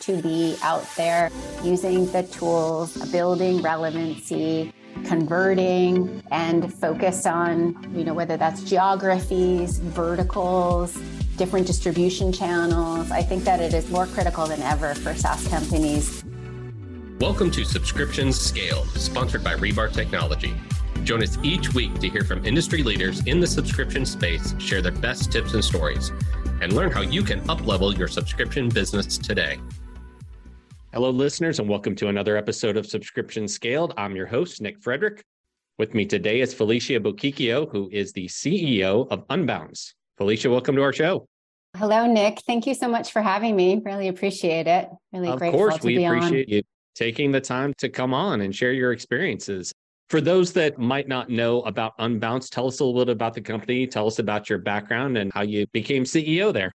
to be out there using the tools, building relevancy, converting and focus on, you know, whether that's geographies, verticals, different distribution channels. I think that it is more critical than ever for SaaS companies. Welcome to Subscriptions Scaled, sponsored by Rebar Technology. Join us each week to hear from industry leaders in the subscription space share their best tips and stories and learn how you can uplevel your subscription business today. Hello, listeners, and welcome to another episode of Subscription Scaled. I'm your host, Nick Frederick. With me today is Felicia Bochicchio, who is the CEO of Unbounce. Felicia, welcome to our show. Hello, Nick. Thank you so much for having me. Really appreciate it. Really of grateful course, to we be appreciate on. you taking the time to come on and share your experiences. For those that might not know about Unbounce, tell us a little bit about the company. Tell us about your background and how you became CEO there.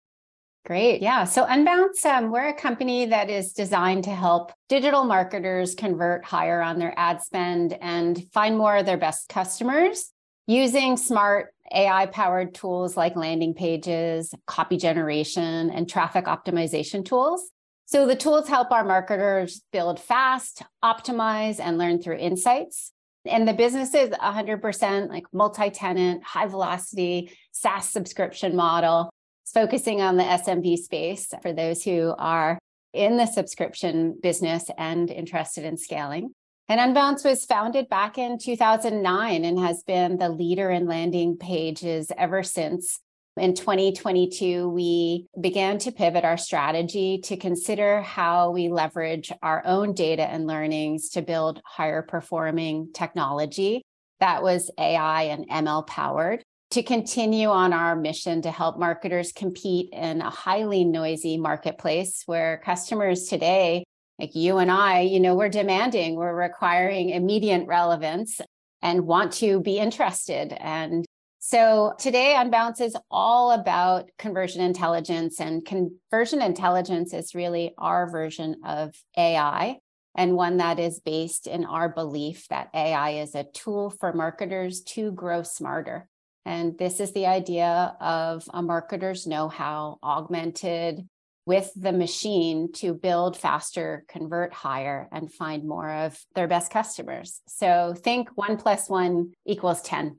Great. Yeah. So Unbounce, um, we're a company that is designed to help digital marketers convert higher on their ad spend and find more of their best customers using smart AI powered tools like landing pages, copy generation, and traffic optimization tools. So the tools help our marketers build fast, optimize, and learn through insights. And the business is 100% like multi tenant, high velocity SaaS subscription model focusing on the SMB space for those who are in the subscription business and interested in scaling. And Unbounce was founded back in 2009 and has been the leader in landing pages ever since. In 2022, we began to pivot our strategy to consider how we leverage our own data and learnings to build higher performing technology that was AI and ML powered to continue on our mission to help marketers compete in a highly noisy marketplace where customers today like you and I, you know, we're demanding, we're requiring immediate relevance and want to be interested. And so today Unbounce is all about conversion intelligence, and conversion intelligence is really our version of AI and one that is based in our belief that AI is a tool for marketers to grow smarter. And this is the idea of a marketer's know how augmented with the machine to build faster, convert higher, and find more of their best customers. So think one plus one equals 10.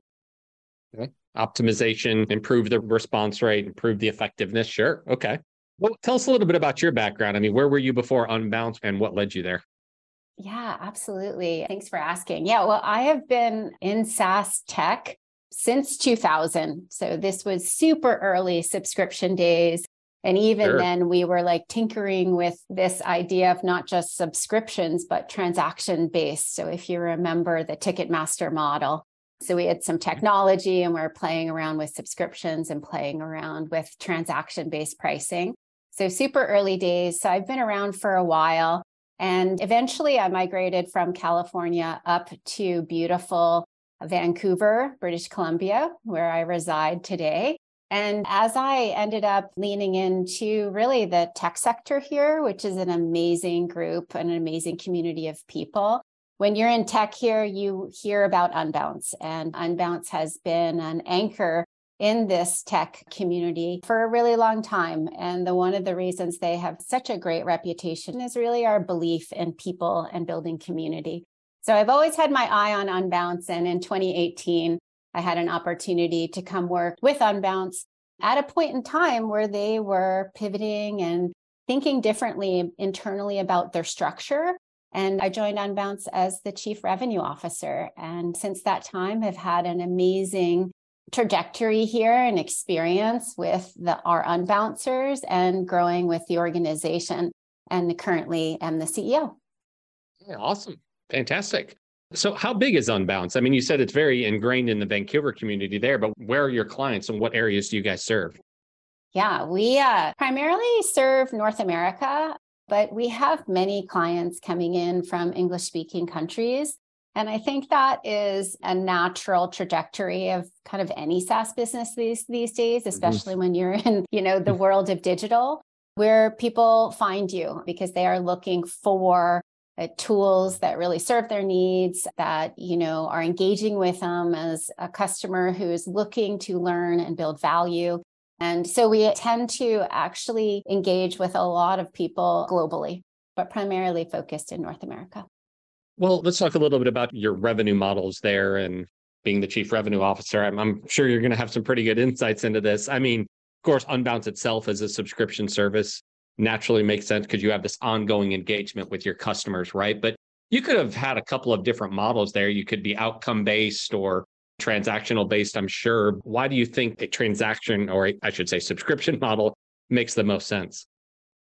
Okay. Optimization, improve the response rate, improve the effectiveness. Sure. Okay. Well, tell us a little bit about your background. I mean, where were you before Unbounce and what led you there? Yeah, absolutely. Thanks for asking. Yeah, well, I have been in SaaS tech since 2000. So this was super early subscription days. And even Sure. then, we were like tinkering with this idea of not just subscriptions, but transaction based. So if you remember the Ticketmaster model, so we had some mm-hmm. technology and we are playing around with subscriptions and playing around with transaction based pricing. So super early days. So I've been around for a while. And eventually I migrated from California up to beautiful Vancouver, British Columbia, where I reside today. And as I ended up leaning into really the tech sector here, which is an amazing group, and an amazing community of people. When you're in tech here, you hear about Unbounce, and Unbounce has been an anchor in this tech community for a really long time. And the one of the reasons they have such a great reputation is really our belief in people and building community. So I've always had my eye on Unbounce. And in 2018, I had an opportunity to come work with Unbounce at a point in time where they were pivoting and thinking differently internally about their structure. And I joined Unbounce as the chief revenue officer. And since that time, have had an amazing trajectory here and experience with the our unbouncers and growing with the organization. And currently am the CEO. Yeah, awesome. Fantastic. So, how big is Unbounce? I mean, you said it's very ingrained in the Vancouver community there, but where are your clients and what areas do you guys serve? Yeah, we uh, primarily serve North America, but we have many clients coming in from English speaking countries. And I think that is a natural trajectory of kind of any SaaS business these, these days, especially mm-hmm. when you're in, you know, the world of digital, where people find you because they are looking for uh, tools that really serve their needs that you know are engaging with them as a customer who is looking to learn and build value And so we tend to actually engage with a lot of people globally, but primarily focused in North America. Well, let's talk a little bit about your revenue models there and being the chief revenue officer. I'm, I'm sure you're going to have some pretty good insights into this. I mean, of course, Unbounce itself is a subscription service naturally makes sense because you have this ongoing engagement with your customers, right? But you could have had a couple of different models there. You could be outcome based or transactional based, I'm sure. Why do you think a transaction, or I should say, subscription model makes the most sense?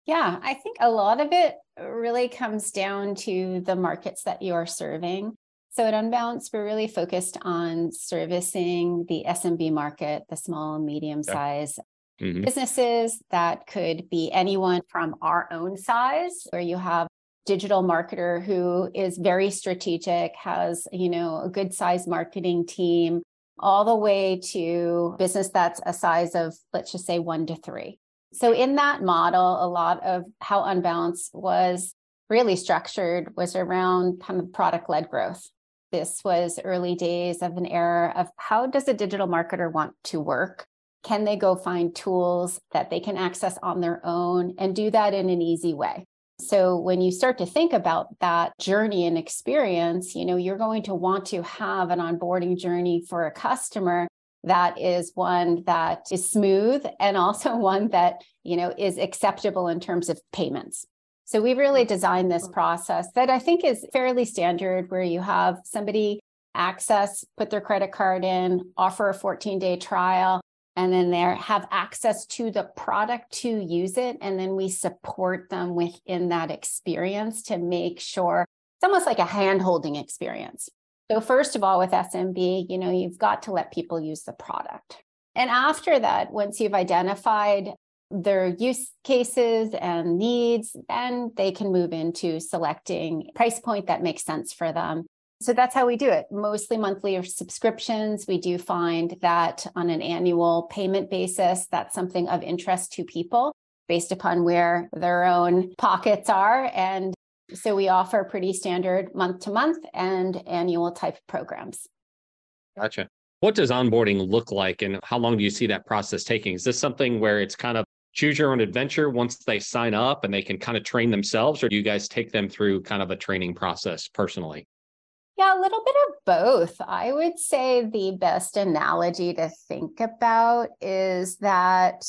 Yeah, I think a lot of it really comes down to the markets that you are serving. So at Unbounce, we're really focused on servicing the SMB market, the small and medium size mm-hmm. businesses that could be anyone from our own size, where you have digital marketer who is very strategic, has, you know, a good size marketing team, all the way to business that's a size of, let's just say one to three. So in that model, a lot of how Unbounce was really structured was around kind of product led growth. This was early days of an era of how does a digital marketer want to work? Can they go find tools that they can access on their own and do that in an easy way? So when you start to think about that journey and experience, you know, you're going to want to have an onboarding journey for a customer that is one that is smooth and also one that, you know, is acceptable in terms of payments. So we really mm-hmm. designed this process that I think is fairly standard where you have somebody access, put their credit card in, offer a 14 day trial, and then they have access to the product to use it. And then we support them within that experience to make sure it's almost like a hand holding experience. So, first of all, with SMB, you know, you've got to let people use the product. And after that, once you've identified their use cases and needs, then they can move into selecting price point that makes sense for them so that's how we do it. Mostly monthly subscriptions. We do find that on an annual payment basis, that's something of interest to people based upon where their own pockets are. And so we offer pretty standard month to month and annual type programs. Gotcha. What does onboarding look like and how long do you see that process taking? Is this something where it's kind of choose your own adventure once they sign up and they can kind of train themselves, or do you guys take them through kind of a training process personally? Yeah, a little bit of both. I would say the best analogy to think about is that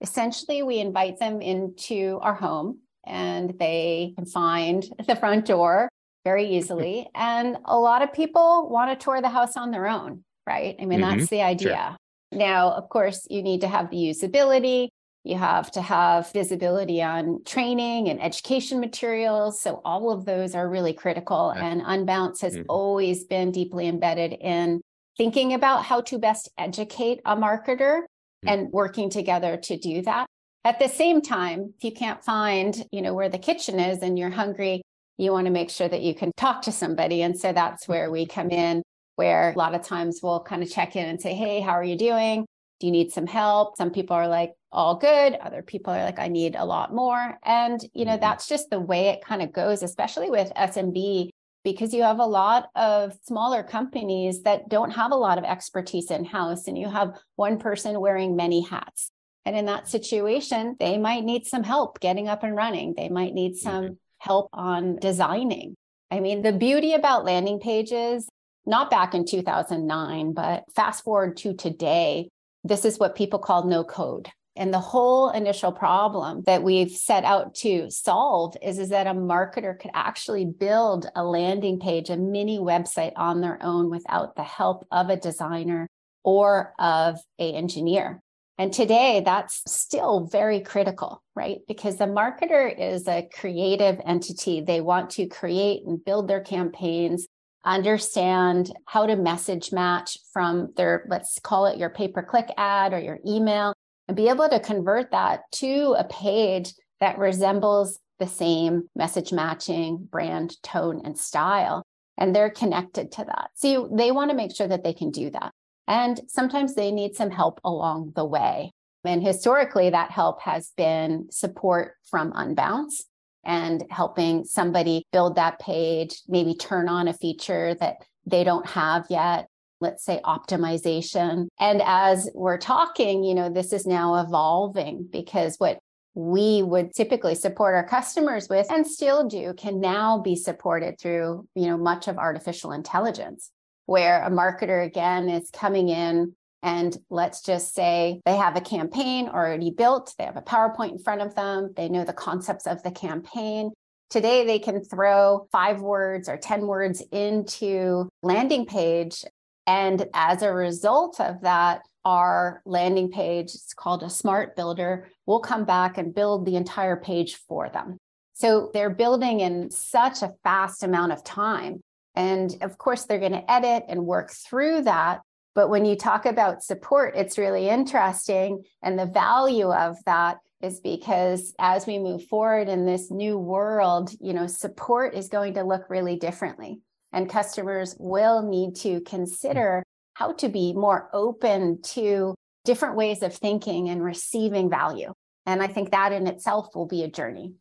essentially we invite them into our home and they can find the front door very easily. and a lot of people want to tour the house on their own, right? I mean, mm-hmm. that's the idea. Sure. Now, of course, you need to have the usability. You have to have visibility on training and education materials. So, all of those are really critical. Yeah. And Unbounce has mm-hmm. always been deeply embedded in thinking about how to best educate a marketer mm-hmm. and working together to do that. At the same time, if you can't find, you know, where the kitchen is and you're hungry, you want to make sure that you can talk to somebody. And so that's where we come in, where a lot of times we'll kind of check in and say, Hey, how are you doing? Do you need some help? Some people are like, all good. Other people are like, I need a lot more. And, you know, mm-hmm. that's just the way it kind of goes, especially with SMB, because you have a lot of smaller companies that don't have a lot of expertise in house, and you have one person wearing many hats. And in that situation, they might need some help getting up and running. They might need some mm-hmm. help on designing. I mean, the beauty about landing pages, not back in 2009, but fast forward to today, this is what people call no code. And the whole initial problem that we've set out to solve is, is that a marketer could actually build a landing page, a mini website on their own without the help of a designer or of a engineer. And today that's still very critical, right? Because the marketer is a creative entity. They want to create and build their campaigns understand how to message match from their, let's call it your pay per click ad or your email, and be able to convert that to a page that resembles the same message matching brand, tone, and style. And they're connected to that. So they want to make sure that they can do that. And sometimes they need some help along the way. And historically, that help has been support from Unbounce and helping somebody build that page, maybe turn on a feature that they don't have yet. let's say optimization. And as we're talking, you know, this is now evolving because what we would typically support our customers with and still do can now be supported through, you know, much of artificial intelligence where a marketer again is coming in and let's just say they have a campaign already built, they have a PowerPoint in front of them, they know the concepts of the campaign. Today, they can throw five words or 10 words into landing page. And as a result of that, our landing page, it's called a smart builder, will come back and build the entire page for them. So they're building in such a fast amount of time. And of course, they're going to edit and work through that. But when you talk about support, it's really interesting. And the value of that is because as we move forward in this new world, you know, support is going to look really differently. And customers will need to consider how to be more open to different ways of thinking and receiving value. And I think that in itself will be a journey.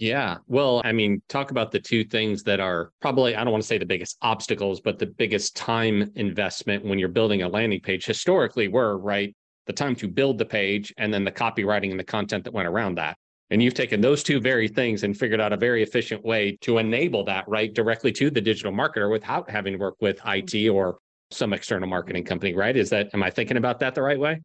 Yeah. Well, I mean, talk about the two things that are probably, I don't want to say the biggest obstacles, but the biggest time investment when you're building a landing page historically were, right? The time to build the page and then the copywriting and the content that went around that. And you've taken those two very things and figured out a very efficient way to enable that right directly to the digital marketer without having to work with IT mm-hmm. or some external marketing company, right? Is that, am I thinking about that the right way?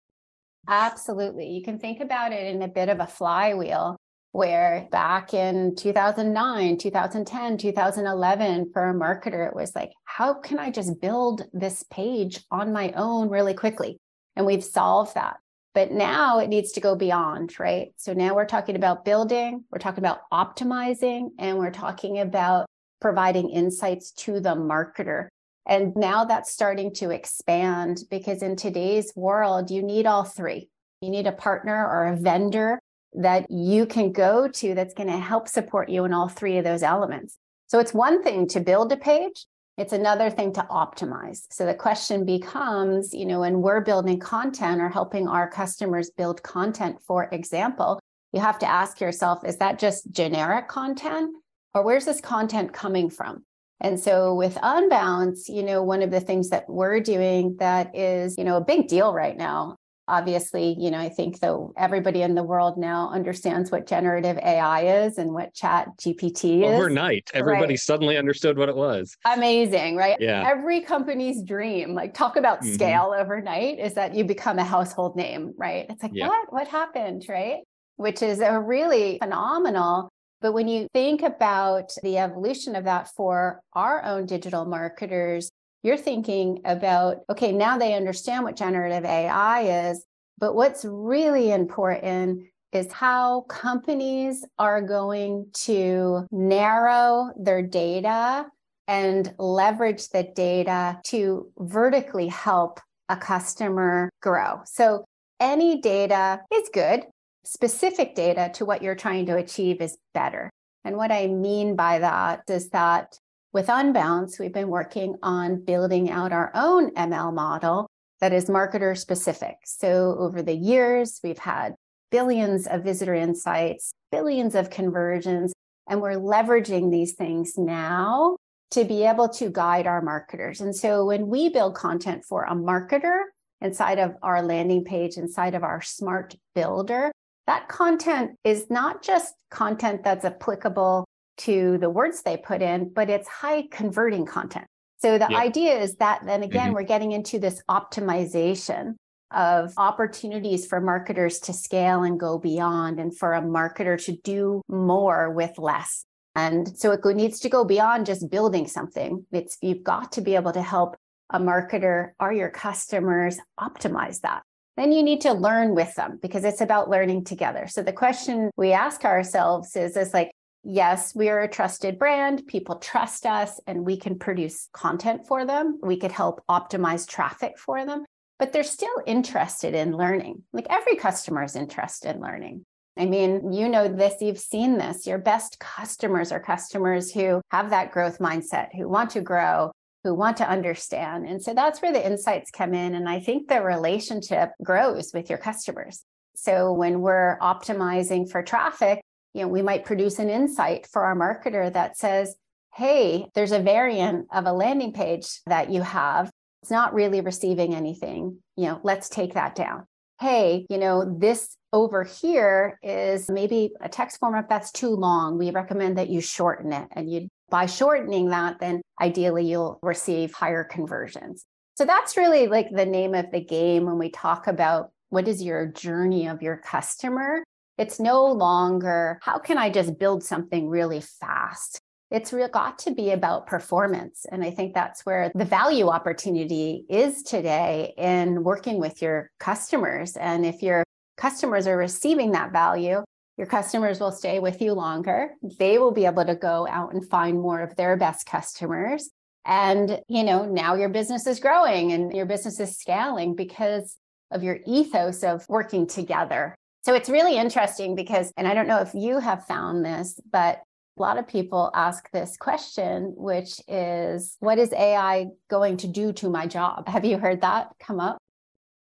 Absolutely. You can think about it in a bit of a flywheel where back in 2009, 2010, 2011, for a marketer, it was like, how can I just build this page on my own really quickly? And we've solved that. But now it needs to go beyond, right? So now we're talking about building, we're talking about optimizing, and we're talking about providing insights to the marketer. And now that's starting to expand because in today's world, you need all three. You need a partner or a vendor that you can go to that's going to help support you in all three of those elements. So it's one thing to build a page, it's another thing to optimize. So the question becomes, you know, when we're building content or helping our customers build content, for example, you have to ask yourself, is that just generic content or where's this content coming from? And so with Unbounce, you know, one of the things that we're doing that is, you know, a big deal right now obviously you know i think though everybody in the world now understands what generative ai is and what chat gpt is. overnight everybody right. suddenly understood what it was. Amazing right? Yeah. Every company's dream like talk about mm-hmm. scale overnight is that you become a household name right? It's like yeah. what? What happened? Right? Which is a really phenomenal but when you think about the evolution of that for our own digital marketers you're thinking about, okay, now they understand what generative AI is, but what's really important is how companies are going to narrow their data and leverage the data to vertically help a customer grow. So, any data is good. Specific data to what you're trying to achieve is better. And what I mean by that is that with Unbounce, we've been working on building out our own ML model that is marketer specific. So over the years, we've had billions of visitor insights, billions of conversions, and we're leveraging these things now to be able to guide our marketers. And so when we build content for a marketer inside of our landing page, inside of our smart builder, that content is not just content that's applicable to the words they put in, but it's high converting content. So the idea is that then again, mm-hmm. we're getting into this optimization of opportunities for marketers to scale and go beyond, and for a marketer to do more with less. And so it needs to go beyond just building something. It's you've got to be able to help a marketer or your customers optimize that. Then you need to learn with them because it's about learning together. So the question we ask ourselves is, is like, yes, we are a trusted brand. People trust us and we can produce content for them. We could help optimize traffic for them, but they're still interested in learning. Like every customer is interested in learning. I mean, you know this, you've seen this. Your best customers are customers who have that growth mindset, who want to grow, who want to understand. And so that's where the insights come in. And I think the relationship grows with your customers. So when we're optimizing for traffic, you know, we might produce an insight for our marketer that says, hey, there's a variant of a landing page that you have it's not really receiving anything. You know, let's take that down. Hey, you know, this over here is maybe a text format that's too long. We recommend that you shorten it. And you by shortening that, then ideally you'll receive higher conversions. So that's really like the name of the game when we talk about what is your journey of your customer. It's no longer how can I just build something really fast? It's real, got to be about performance. And I think that's where the value opportunity is today in working with your customers. And if your customers are receiving that value, your customers will stay with you longer. They will be able to go out and find more of their best customers. And, you know, now your business is growing and your business is scaling because of your ethos of working together. So it's really interesting because, and I don't know if you have found this, but a lot of people ask this question, which is, what is AI going to do to my job? Have you heard that come up?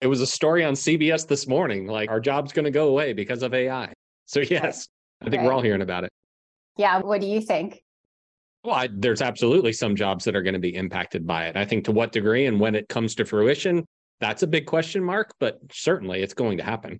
It was a story on CBS this morning, like our job's going to go away because of AI. So, yes, I think right. we're all hearing about it. Yeah. What do you think? Well, I, there's absolutely some jobs that are going to be impacted by it. I think to what degree and when it comes to fruition, that's a big question mark, but certainly it's going to happen.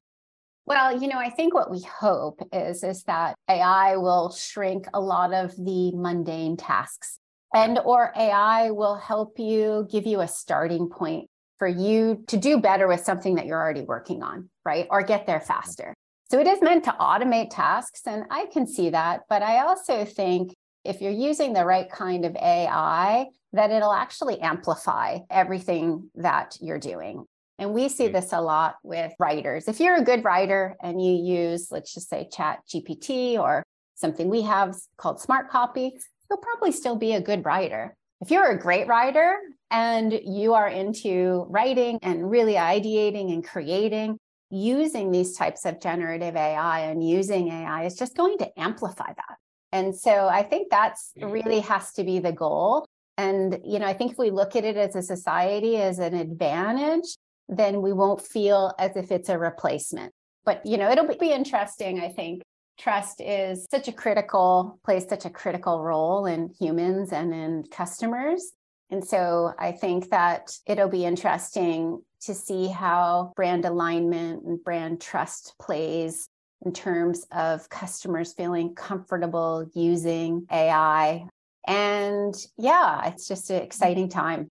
Well, you know, I think what we hope is is that AI will shrink a lot of the mundane tasks and or AI will help you give you a starting point for you to do better with something that you're already working on, right? Or get there faster. So it is meant to automate tasks and I can see that, but I also think if you're using the right kind of AI, that it'll actually amplify everything that you're doing. And we see this a lot with writers. If you're a good writer and you use, let's just say, Chat GPT or something we have called Smart Copy, you'll probably still be a good writer. If you're a great writer and you are into writing and really ideating and creating, using these types of generative AI and using AI is just going to amplify that. And so I think that's really has to be the goal. And, you know, I think if we look at it as a society as an advantage, then we won't feel as if it's a replacement. But, you know, it'll be interesting, I think. Trust is such a critical, plays such a critical role in humans and in customers. And so I think that it'll be interesting to see how brand alignment and brand trust plays in terms of customers feeling comfortable using AI. And yeah, it's just an mm-hmm. exciting time.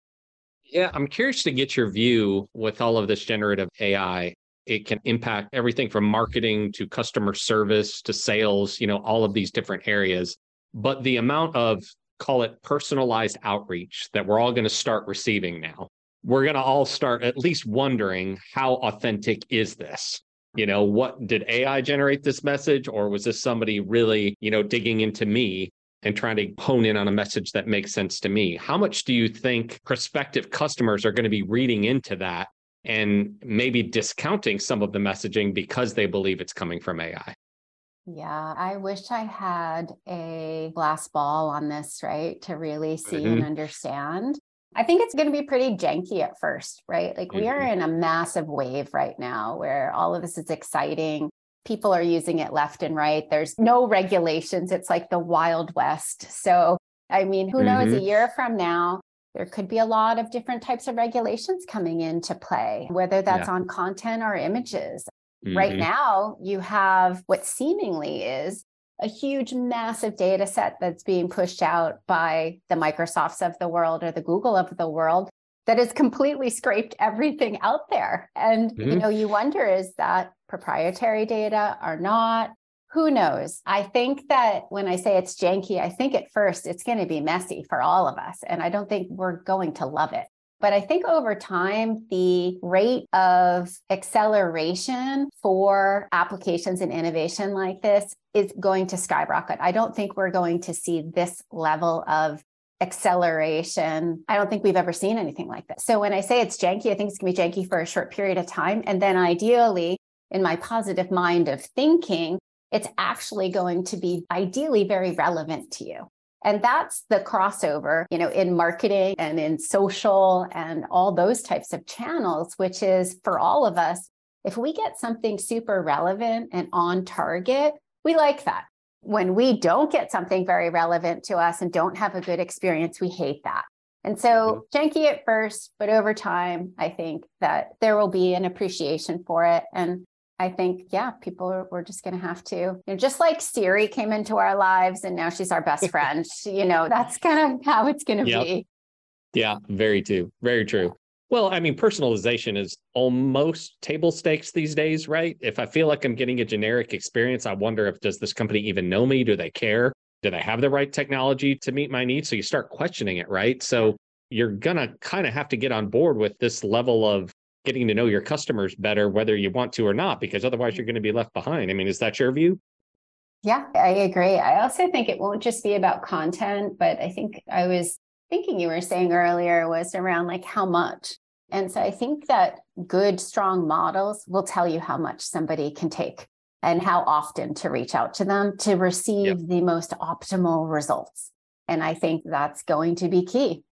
Yeah, I'm curious to get your view with all of this generative AI. It can impact everything from marketing to customer service to sales, you know, all of these different areas. But the amount of, call it personalized outreach that we're all going to start receiving now, we're going to all start at least wondering how authentic is this? You know, what did AI generate this message or was this somebody really, you know, digging into me and trying to hone in on a message that makes sense to me. How much do you think prospective customers are going to be reading into that and maybe discounting some of the messaging because they believe it's coming from AI? Yeah, I wish I had a glass ball on this, right? To really see mm-hmm. and understand. I think it's going to be pretty janky at first, right? Like mm-hmm. we are mm-hmm. in a massive wave right now where all of this is exciting people are using it left and right. There's no regulations. It's like the Wild West. So, I mean, who knows, mm-hmm. a year from now, there could be a lot of different types of regulations coming into play, whether that's yeah. on content or images. Mm-hmm. Right now, you have what seemingly is a huge, massive data set that's being pushed out by the Microsofts of the world or the Google of the world that has completely scraped everything out there. And, mm-hmm. you know, you wonder is that proprietary data or not? Who knows? I think that when I say it's janky, I think at first it's going to be messy for all of us. And I don't think we're going to love it. But I think over time, the rate of acceleration for applications and innovation like this is going to skyrocket. I don't think we're going to see this level of acceleration. I don't think we've ever seen anything like this. So when I say it's janky, I think it's going to be janky for a short period of time. And then ideally, in my positive mind of thinking, it's actually going to be ideally very relevant to you. And that's the crossover, you know, in marketing and in social and all those types of channels, which is for all of us, if we get something super relevant and on target, we like that. When we don't get something very relevant to us and don't have a good experience, we hate that. And so mm-hmm. janky at first, but over time, I think that there will be an appreciation for it. And I think, yeah, people are, we're just going to have to, you know, just like Siri came into our lives and now she's our best friend, you know, that's kind of how it's going to yep. be. Yeah, very true. Very true. Well, I mean, personalization is almost table stakes these days, right? If I feel like I'm getting a generic experience, I wonder if does this company even know me? Do they care? Do they have the right technology to meet my needs? So you start questioning it, right? So you're gonna kind of have to get on board with this level of getting to know your customers better, whether you want to or not, because otherwise you're going to be left behind. I mean, is that your view? Yeah, I agree. I also think it won't just be about content, but I think I was thinking you were saying earlier was around like how much. And so I think that good, strong models will tell you how much somebody can take and how often to reach out to them to receive yep. the most optimal results. And I think that's going to be key.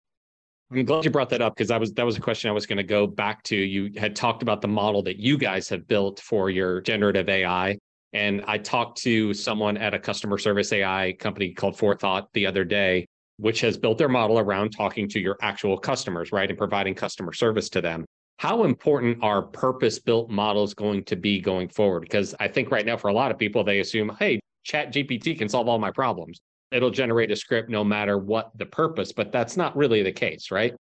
I'm glad you brought that up because that was that was a question I was going to go back to. You had talked about the model that you guys have built for your generative AI. And I talked to someone at a customer service AI company called Forethought the other day, which has built their model around talking to your actual customers, right? And providing customer service to them. How important are purpose built models going to be going forward? Because I think right now, for a lot of people, they assume, hey, Chat GPT can solve all my problems it'll generate a script no matter what the purpose, but that's not really the case, right?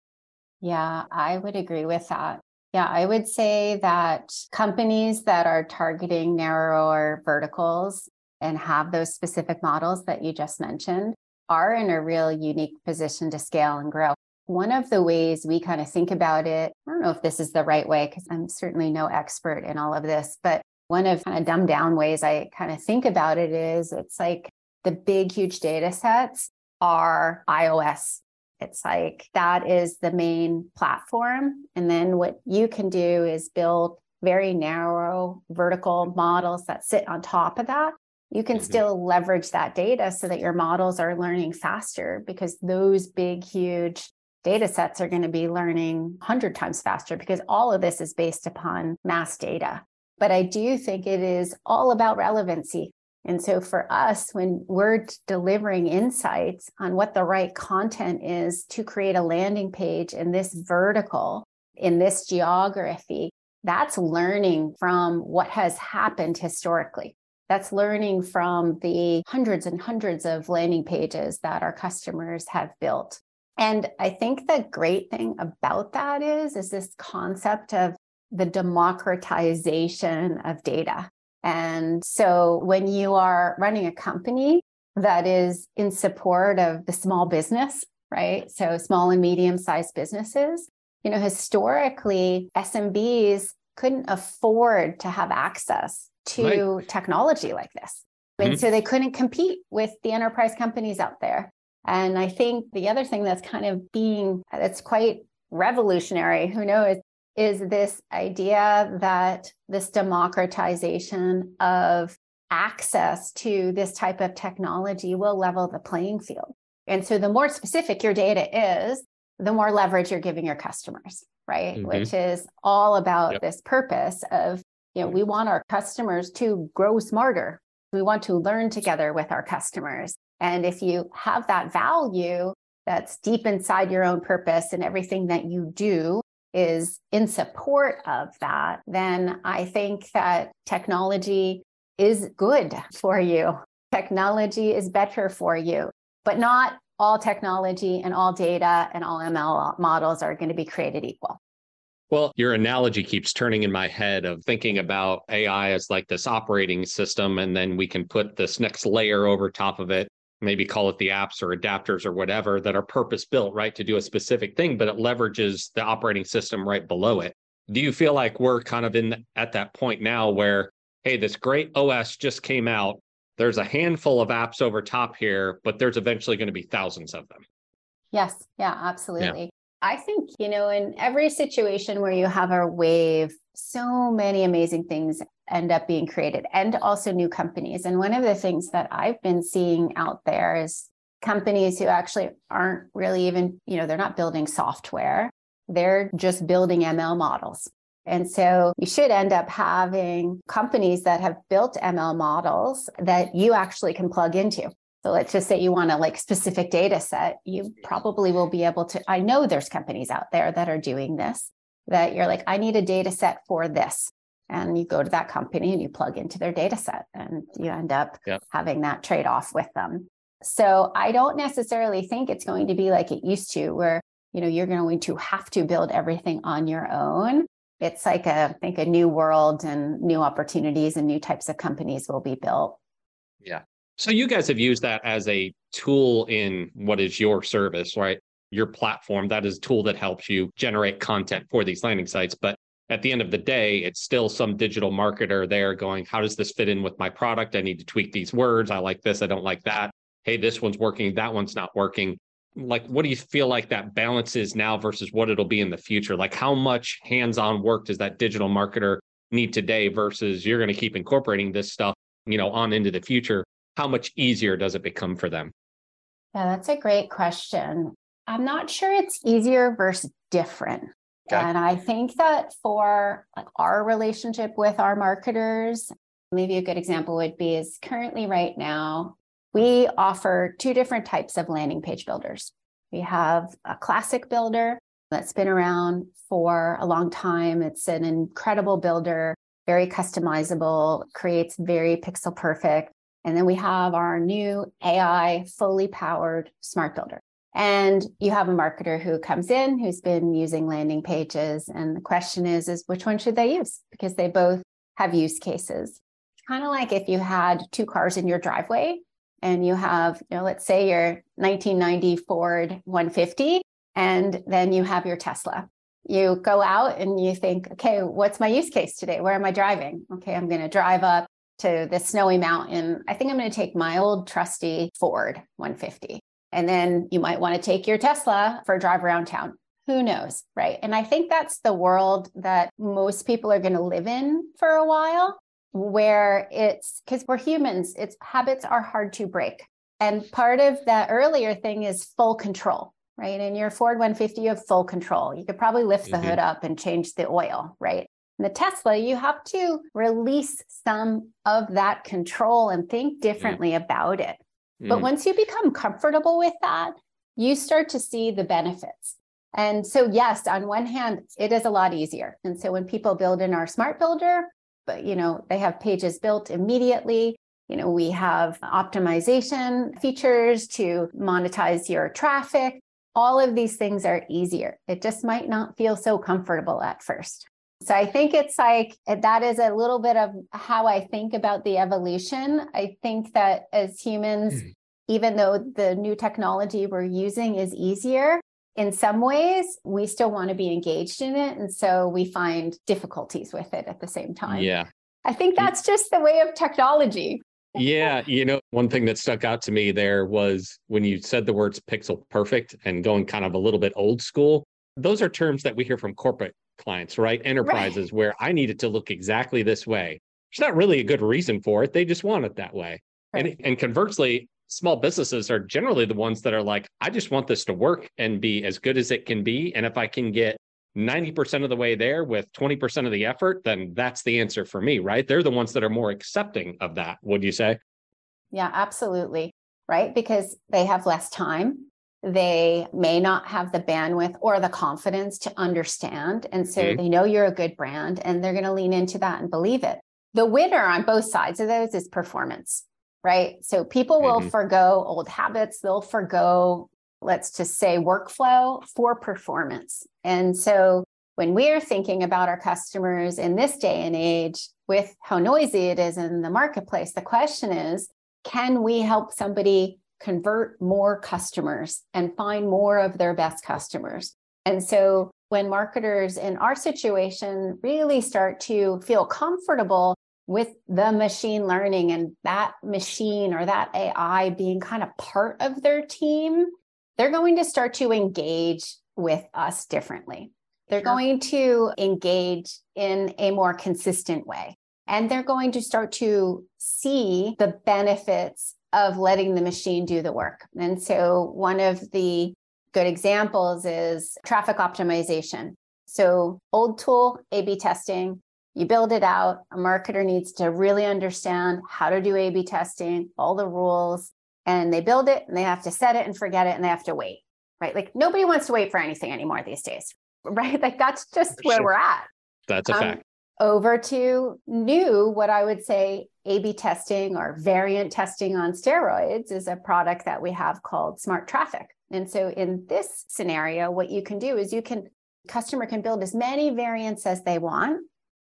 Yeah, I would agree with that. Yeah, I would say that companies that are targeting narrower verticals and have those specific models that you just mentioned are in a real unique position to scale and grow. One of the ways we kind of think about it, I don't know if this is the right way because I'm certainly no expert in all of this, but one of kind of dumbed down ways I kind of think about it is it's like the big, huge data sets are iOS. It's like that is the main platform. And then what you can do is build very narrow vertical models that sit on top of that. You can mm-hmm. still leverage that data so that your models are learning faster because those big, huge data sets are going to be learning 100 times faster because all of this is based upon mass data. But I do think it is all about relevancy. And so for us, when we're delivering insights on what the right content is to create a landing page in this vertical, in this geography, that's learning from what has happened historically. That's learning from the hundreds and hundreds of landing pages that our customers have built. And I think the great thing about that is, is this concept of the democratization of data. And so when you are running a company that is in support of the small business, right? So small and medium sized businesses, you know, historically, SMBs couldn't afford to have access to right. technology like this. And mm-hmm. so they couldn't compete with the enterprise companies out there. And I think the other thing that's kind of being that's quite revolutionary, who knows, is this idea that this democratization of access to this type of technology will level the playing field. And so the more specific your data is, the more leverage you're giving your customers, right? Mm-hmm. Which is all about yep. this purpose of, you know, we want our customers to grow smarter. We want to learn together with our customers. And if you have that value that's deep inside your own purpose and everything that you do is in support of that, then I think that technology is good for you. Technology is better for you, but not all technology and all data and all ML models are going to be created equal. Well, your analogy keeps turning in my head of thinking about AI as like this operating system, and then we can put this next layer over top of it maybe call it the apps or adapters or whatever that are purpose built, right, to do a specific thing, but it leverages the operating system right below it. Do you feel like we're kind of in at that point now where, hey, this great OS just came out? There's a handful of apps over top here, but there's eventually going to be thousands of them. Yes. Yeah, absolutely. Yeah. I think, you know, in every situation where you have a wave, so many amazing things end up being created and also new companies. And one of the things that I've been seeing out there is companies who actually aren't really even, you know, they're not building software, they're just building ML models. And so you should end up having companies that have built ML models that you actually can plug into. So let's just say you want a like specific data set, you probably will be able to. I know there's companies out there that are doing this that you're like, I need a data set for this. And you go to that company and you plug into their data set and you end up having that trade off with them. So I don't necessarily think it's going to be like it used to, where you know you're going to have to build everything on your own. It's like a I think a new world and new opportunities and new types of companies will be built. Yeah. So you guys have used that as a tool in what is your service, right? Your platform. That is a tool that helps you generate content for these landing sites. But at the end of the day, it's still some digital marketer there going, how does this fit in with my product? I need to tweak these words. I like this. I don't like that hey, this one's working, that one's not working. Like, what do you feel like that balance is now versus what it'll be in the future? Like, how much hands on work does that digital marketer need today versus you're going to keep incorporating this stuff, you know, on into the future? How much easier does it become for them? Yeah, that's a great question. I'm not sure it's easier versus different. Okay. And I think that for like our relationship with our marketers, maybe a good example would be is currently right now we offer two different types of landing page builders. We have a classic builder that's been around for a long time. It's an incredible builder, very customizable, creates very pixel perfect. And then we have our new AI fully powered smart builder. And you have a marketer who comes in who's been using landing pages. And the question is, is which one should they use? Because they both have use cases. It's kind of like if you had two cars in your driveway and you have, you know, let's say your 1990 Ford 150, and then you have your Tesla. You go out and you think, okay, what's my use case today? Where am I driving? Okay, I'm going to drive up to the snowy mountain. I think I'm going to take my old trusty Ford 150. And then you might want to take your Tesla for a drive around town. Who knows? Right. And I think that's the world that most people are going to live in for a while where it's because we're humans, it's habits are hard to break. And part of that earlier thing is full control, right? In your Ford 150, you have full control. You could probably lift mm-hmm. the hood up and change the oil, right? The Tesla, you have to release some of that control and think differently mm-hmm. about it. But mm-hmm. once you become comfortable with that, you start to see the benefits. And so, yes, on one hand, it is a lot easier. And so, when people build in our smart builder, but you know they have pages built immediately you know we have optimization features to monetize your traffic all of these things are easier it just might not feel so comfortable at first so i think it's like that is a little bit of how i think about the evolution i think that as humans mm. even though the new technology we're using is easier in some ways, we still want to be engaged in it. And so we find difficulties with it at the same time. Yeah. I think that's just the way of technology. yeah. You know, one thing that stuck out to me there was when you said the words pixel perfect and going kind of a little bit old school. Those are terms that we hear from corporate clients, right? Enterprises right. where I need it to look exactly this way. There's not really a good reason for it. They just want it that way. Right. And, and conversely, small businesses are generally the ones that are like, I just want this to work and be as good as it can be. And if I can get 90% of the way there with 20% of the effort, then that's the answer for me, right? They're the ones that are more accepting of that, would you say? Yeah, absolutely. Right. Because they have less time. They may not have the bandwidth or the confidence to understand. And so mm-hmm. they know you're a good brand and they're going to lean into that and believe it. The winner on both sides of those is performance right? So people will mm-hmm. forego old habits, they'll forego, let's just say, workflow for performance. And so when we're thinking about our customers in this day and age, with how noisy it is in the marketplace, the question is can we help somebody convert more customers and find more of their best customers? And so when marketers in our situation really start to feel comfortable with the machine learning and that machine or that AI being kind of part of their team, they're going to start to engage with us differently. They're sure. going to engage in a more consistent way. And they're going to start to see the benefits of letting the machine do the work. And so, one of the good examples is traffic optimization. So, old tool, A B testing, you build it out. A marketer needs to really understand how to do A B testing, all the rules. and they build it and they have to set it and forget it and they have to wait, right? Like nobody wants to wait for anything anymore these days, right? Like that's just for where sure. we're at. That's a um, fact. Over to new, what I would say A B testing or variant testing on steroids is a product that we have called Smart Traffic. And so in this scenario, what you can do is you can, customer can build as many variants as they want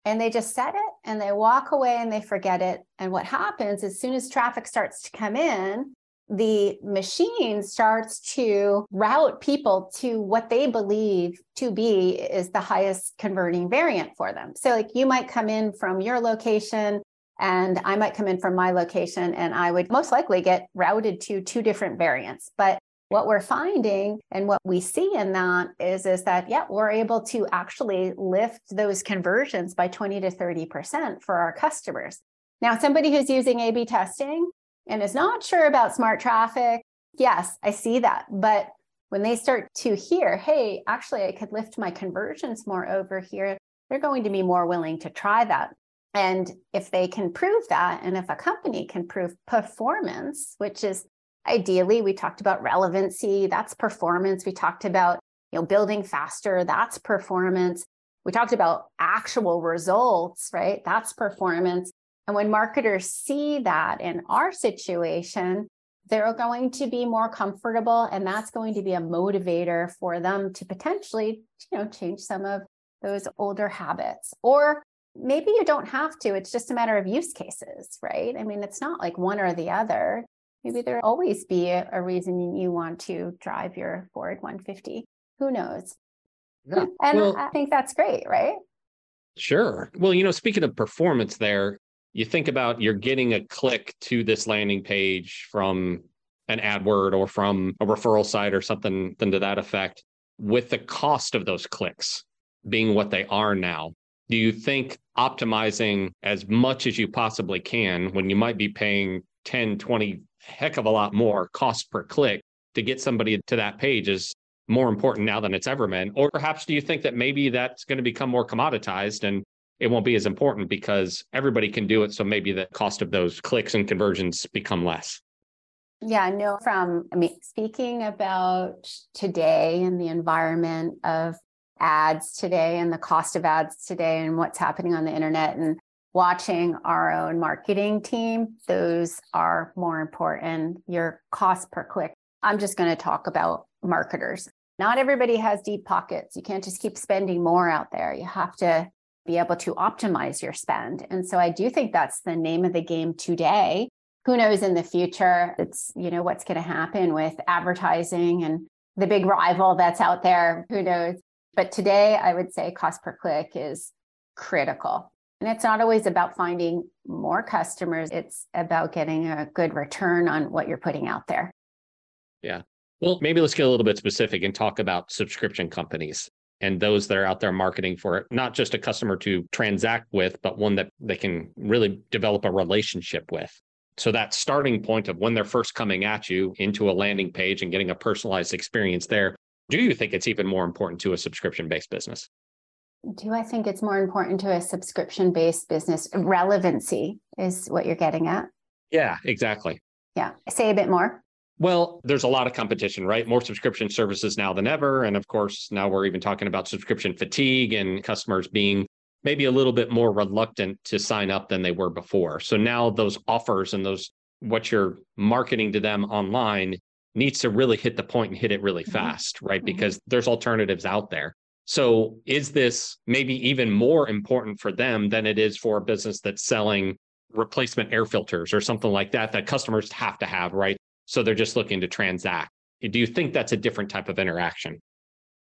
and they just set it and they walk away and they forget it. And what happens as soon as traffic starts to come in, the machine starts to route people to what they believe to be is the highest converting variant for them. So, like you might come in from your location, and I might come in from my location, and I would most likely get routed to two different variants. But what we're finding and what we see in that is, is that, yeah, we're able to actually lift those conversions by 20 to 30% for our customers. Now, somebody who's using A B testing, and is not sure about smart traffic, yes, I see that. But when they start to hear, hey, actually, I could lift my conversions more over here, they're going to be more willing to try that. And if they can prove that, and if a company can prove performance, which is ideally, we talked about relevancy, that's performance. We talked about you know building faster, that's performance. We talked about actual results, right? That's performance. And when marketers see that in our situation, they're going to be more comfortable and that's going to be a motivator for them to potentially, you know, change some of those older habits. Or maybe you don't have to, it's just a matter of use cases, right? I mean, it's not like one or the other. Maybe there'll always be a, reason you want to drive your Ford 150. Who knows? Yeah. And well, I think that's great, right? Sure. Well, you know, speaking of performance there, you think about you're getting a click to this landing page from an AdWord or from a referral site or something to that effect, with the cost of those clicks being what they are now, do you think optimizing as much as you possibly can when you might be paying 10, 20, heck of a lot more cost per click to get somebody to that page is more important now than it's ever been? Or perhaps do you think that maybe that's going to become more commoditized and it won't be as important because everybody can do it. So maybe the cost of those clicks and conversions become less. Yeah, no, from, I mean, speaking about today and the environment of ads today and the cost of ads today and what's happening on the internet and watching our own marketing team, those are more important. Your cost per click. I'm just going to talk about marketers. Not everybody has deep pockets. You can't just keep spending more out there. You have to be able to optimize your spend. And so I do think that's the name of the game today. Who knows in the future? It's, you know, what's going to happen with advertising and the big rival that's out there. Who knows? But today, I would say cost per click is critical. And it's not always about finding more customers, it's about getting a good return on what you're putting out there. Yeah. Well, maybe let's get a little bit specific and talk about subscription companies and those that are out there marketing for it, not just a customer to transact with, but one that they can really develop a relationship with. So that starting point of when they're first coming at you into a landing page and getting a personalized experience there, do you think it's even more important to a subscription based business? Do I think it's more important to a subscription based business? Relevancy is what you're getting at. Yeah, exactly. Yeah. Say a bit more. Well, there's a lot of competition, right? More subscription services now than ever. And of course, now we're even talking about subscription fatigue and customers being maybe a little bit more reluctant to sign up than they were before. So now those offers and those what you're marketing to them online needs to really hit the point and hit it really mm-hmm. fast, right? Mm-hmm. Because there's alternatives out there. So is this maybe even more important for them than it is for a business that's selling replacement air filters or something like that that customers have to have, right? So they're just looking to transact. Do you think that's a different type of interaction?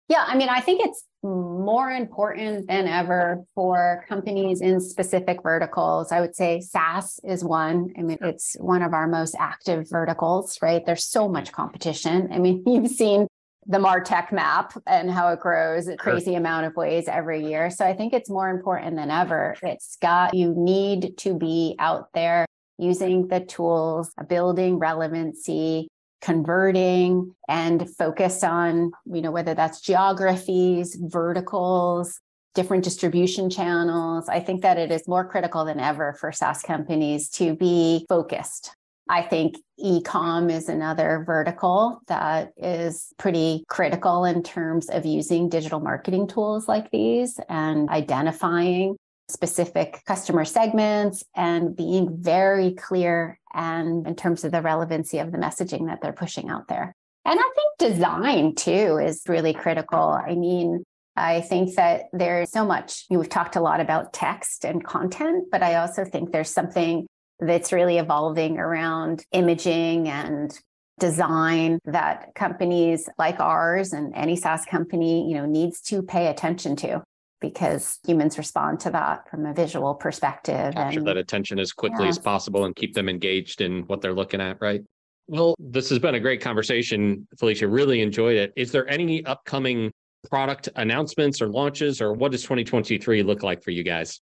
Yeah, I mean, I think it's more important than ever for companies in specific verticals. I would say SaaS is one. I mean, it's one of our most active verticals, right? There's so mm-hmm. much competition. I mean, you've seen the Martech map and how it grows a crazy amount of ways every year. So I think it's more important than ever. It's got, you need to be out there using the tools, building relevancy, converting and focus on, you know, whether that's geographies, verticals, different distribution channels. I think that it is more critical than ever for SaaS companies to be focused I think e-com is another vertical that is pretty critical in terms of using digital marketing tools like these and identifying specific customer segments and being very clear and in terms of the relevancy of the messaging that they're pushing out there. And I think design too is really critical. I mean, I think that there's so much, you know, we've talked a lot about text and content, but I also think there's something that's really evolving around imaging and design that companies like ours and any SaaS company, you know, needs to pay attention to because humans respond to that from a visual perspective. Capture and, that attention as quickly yeah. as possible and keep them engaged in what they're looking at, right? Well, this has been a great conversation, Felicia. Really enjoyed it. Is there any upcoming product announcements or launches, or what does 2023 look like for you guys?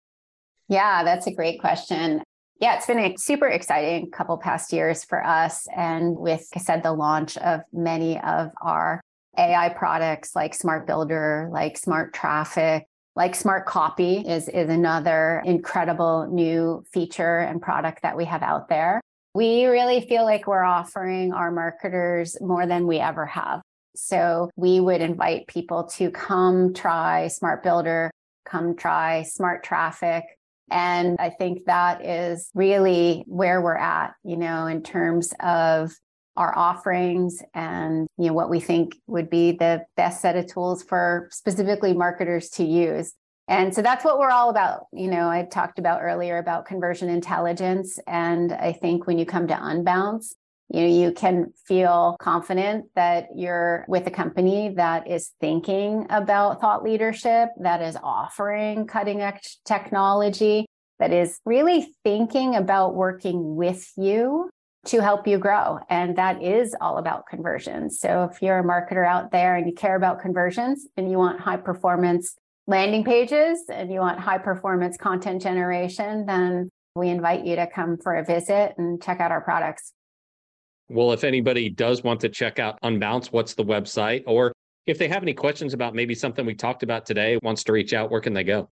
Yeah, that's a great question. Yeah, it's been a super exciting couple past years for us. And with, like I said, the launch of many of our AI products like Smart Builder, like Smart Traffic, like Smart Copy is, is another incredible new feature and product that we have out there. We really feel like we're offering our marketers more than we ever have. So we would invite people to come try Smart Builder, come try Smart Traffic, and I think that is really where we're at, you know, in terms of our offerings and you know what we think would be the best set of tools for specifically marketers to use. And so that's what we're all about. You know, I talked about earlier about conversion intelligence. And I think when you come to Unbounce, you know you can feel confident that you're with a company that is thinking about thought leadership that is offering cutting edge technology that is really thinking about working with you to help you grow and that is all about conversions so if you're a marketer out there and you care about conversions and you want high performance landing pages and you want high performance content generation then we invite you to come for a visit and check out our products well, if anybody does want to check out Unbounce, what's the website? Or if they have any questions about maybe something we talked about today, wants to reach out, where can they go?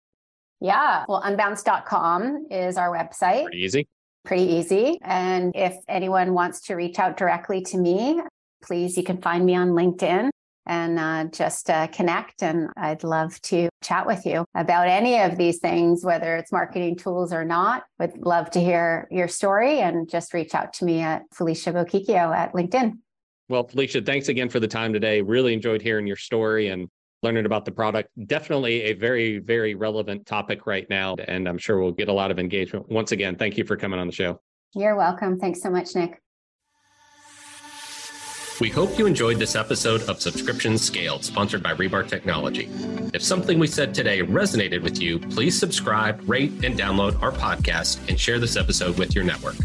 Yeah. Well, unbounce.com is our website. Pretty easy. Pretty easy. And if anyone wants to reach out directly to me, please, you can find me on LinkedIn and uh, just uh, connect. And I'd love to chat with you about any of these things, whether it's marketing tools or not. Would love to hear your story and just reach out to me at Felicia Bochicchio at LinkedIn. Well, Felicia, thanks again for the time today. Really enjoyed hearing your story and learning about the product. Definitely a very, very relevant topic right now. And I'm sure we'll get a lot of engagement. Once again, thank you for coming on the show. You're welcome. Thanks so much, Nick. We hope you enjoyed this episode of Subscription Scaled, sponsored by Rebar Technology. If something we said today resonated with you, please subscribe, rate, and download our podcast and share this episode with your network.